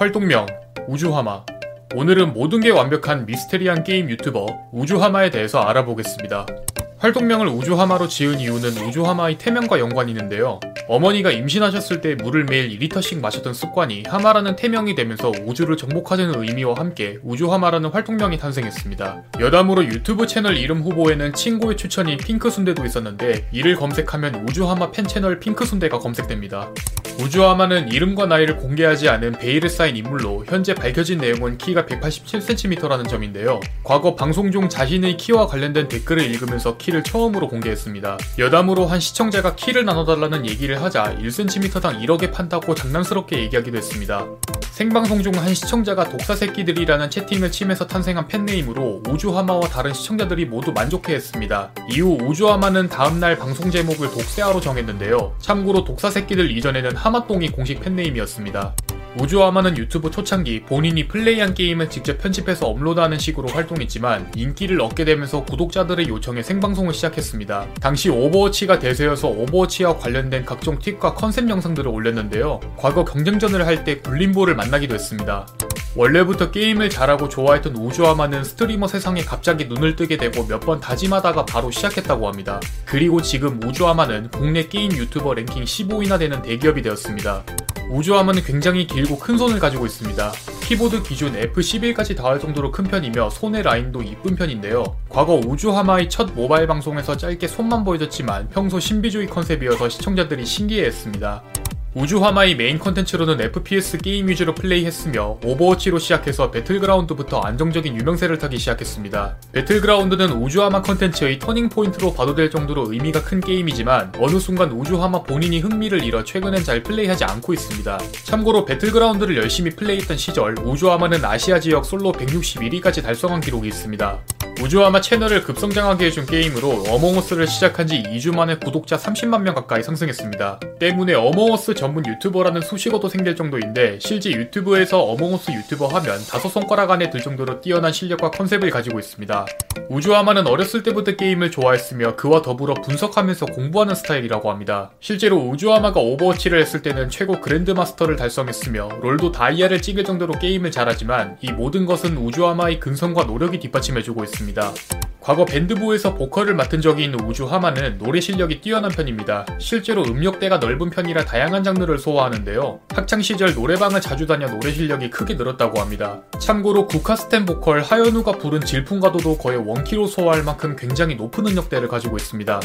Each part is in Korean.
활동명 우주하마 오늘은 모든 게 완벽한 미스테리한 게임 유튜버 우주하마에 대해서 알아보겠습니다. 활동명을 우주하마로 지은 이유는 우주하마의 태명과 연관이 있는데요. 어머니가 임신하셨을 때 물을 매일 2리터씩 마셨던 습관이 하마라는 태명이 되면서 우주를 정복하자는 의미와 함께 우주하마라는 활동명이 탄생했습니다. 여담으로 유튜브 채널 이름 후보에는 친구의 추천인 핑크순대도 있었는데 이를 검색하면 우주하마 팬 채널 핑크순대가 검색됩니다. 우주하마는 이름과 나이를 공개하지 않은 베일에 쌓인 인물로 현재 밝혀진 내용은 키가 187cm라는 점인데요. 과거 방송 중 자신의 키와 관련된 댓글을 읽으면서 키를 처음으로 공개했습니다. 여담으로 한 시청자가 키를 나눠달라는 얘기를 하자 1cm당 1억에 판다고 장난스럽게 얘기하기도 했습니다. 생방송 중 한 시청자가 독사 새끼들이라는 채팅을 치면서 탄생한 팬네임으로 우주하마와 다른 시청자들이 모두 만족해했습니다. 이후 우주하마는 다음날 방송 제목을 독세아로 정했는데요. 참고로 독사 새끼들 이전에는 하 마똥이 공식 팬네임이었습니다. 우주하마는 유튜브 초창기 본인이 플레이한 게임을 직접 편집해서 업로드하는 식으로 활동했지만 인기를 얻게 되면서 구독자들의 요청에 생방송을 시작했습니다. 당시 오버워치가 대세여서 오버워치와 관련된 각종 팁과 컨셉 영상들을 올렸는데요. 과거 경쟁전을 할 때 굴림보를 만나기도 했습니다. 원래부터 게임을 잘하고 좋아했던 우주하마는 스트리머 세상에 갑자기 눈을 뜨게 되고 몇 번 다짐하다가 바로 시작했다고 합니다. 그리고 지금 우주하마는 국내 게임 유튜버 랭킹 15위나 되는 대기업이 되었습니다. 우주하마는 굉장히 길고 큰 손을 가지고 있습니다. 키보드 기준 F11까지 닿을 정도로 큰 편이며 손의 라인도 이쁜 편인데요. 과거 우주하마의 첫 모바일 방송에서 짧게 손만 보여줬지만 평소 신비주의 컨셉이어서 시청자들이 신기해했습니다. 우주하마의 메인 컨텐츠로는 FPS 게임 위주로 플레이했으며 오버워치로 시작해서 배틀그라운드부터 안정적인 유명세를 타기 시작했습니다. 배틀그라운드는 우주하마 컨텐츠의 터닝 포인트로 봐도 될 정도로 의미가 큰 게임이지만 어느 순간 우주하마 본인이 흥미를 잃어 최근엔 잘 플레이하지 않고 있습니다. 참고로 배틀그라운드를 열심히 플레이했던 시절 우주하마는 아시아 지역 솔로 161위까지 달성한 기록이 있습니다. 우주하마 채널을 급성장하게 해준 게임으로 어몽어스를 시작한 지 2주 만에 구독자 30만 명 가까이 상승했습니다. 때문에 어몽어스 전문 유튜버라는 수식어도 생길 정도인데 실제 유튜브에서 어몽어스 유튜버 하면 다섯 손가락 안에 들 정도로 뛰어난 실력과 컨셉을 가지고 있습니다. 우주하마는 어렸을 때부터 게임을 좋아했으며 그와 더불어 분석하면서 공부하는 스타일이라고 합니다. 실제로 우주하마가 오버워치를 했을 때는 최고 그랜드마스터를 달성했으며 롤도 다이아를 찍을 정도로 게임을 잘하지만 이 모든 것은 우주하마의 근성과 노력이 뒷받침해주고 있습니다. 있습니다. 과거 밴드부에서 보컬을 맡은 적이 있는 우주 하마는 노래 실력이 뛰어난 편입니다. 실제로 음역대가 넓은 편이라 다양한 장르를 소화하는데요. 학창 시절 노래방을 자주 다녀 노래 실력이 크게 늘었다고 합니다. 참고로 국카스텐 보컬 하연우가 부른 질풍가도도 거의 원키로 소화할 만큼 굉장히 높은 음역대를 가지고 있습니다.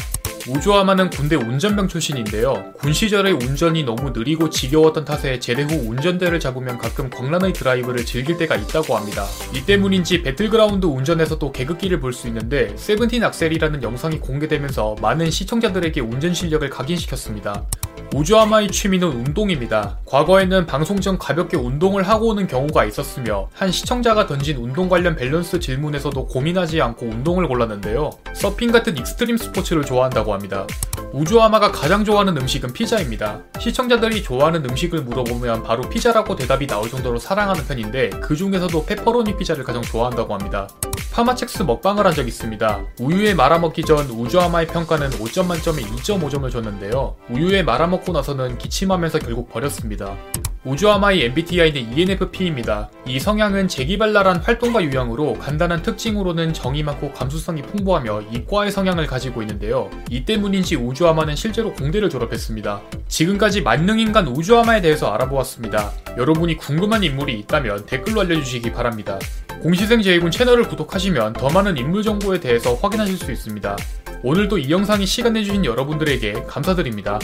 우주아마는 군대 운전병 출신인데요. 군 시절의 운전이 너무 느리고 지겨웠던 탓에 제대 후 운전대를 잡으면 가끔 광란의 드라이브를 즐길 때가 있다고 합니다. 이 때문인지 배틀그라운드 운전에서도 개그끼를 볼 수 있는데 세븐틴 악셀이라는 영상이 공개되면서 많은 시청자들에게 운전 실력을 각인시켰습니다. 우주하마의 취미는 운동입니다. 과거에는 방송 전 가볍게 운동을 하고 오는 경우가 있었으며 한 시청자가 던진 운동 관련 밸런스 질문에서도 고민하지 않고 운동을 골랐는데요. 서핑 같은 익스트림 스포츠를 좋아한다고 합니다. 우주하마가 가장 좋아하는 음식은 피자입니다. 시청자들이 좋아하는 음식을 물어보면 바로 피자라고 대답이 나올 정도로 사랑하는 편인데 그 중에서도 페퍼로니 피자를 가장 좋아한다고 합니다. 파마첵스 먹방을 한적 있습니다. 우유에 말아먹기 전 우주아마의 평가는 5점 만점에 2.5점을 줬는데요. 우유에 말아먹고 나서는 기침하면서 결국 버렸습니다. 우주아마의 MBTI는 ENFP입니다. 이 성향은 재기발랄한 활동과 유형으로 간단한 특징으로는 정이 많고 감수성이 풍부하며 이과의 성향을 가지고 있는데요. 이 때문인지 우주아마는 실제로 공대를 졸업했습니다. 지금까지 만능인간 우주아마에 대해서 알아보았습니다. 여러분이 궁금한 인물이 있다면 댓글로 알려주시기 바랍니다. 공시생 제이군 채널을 구독하시면 더 많은 인물 정보에 대해서 확인하실 수 있습니다. 오늘도 이 영상이 시간 내주신 여러분들에게 감사드립니다.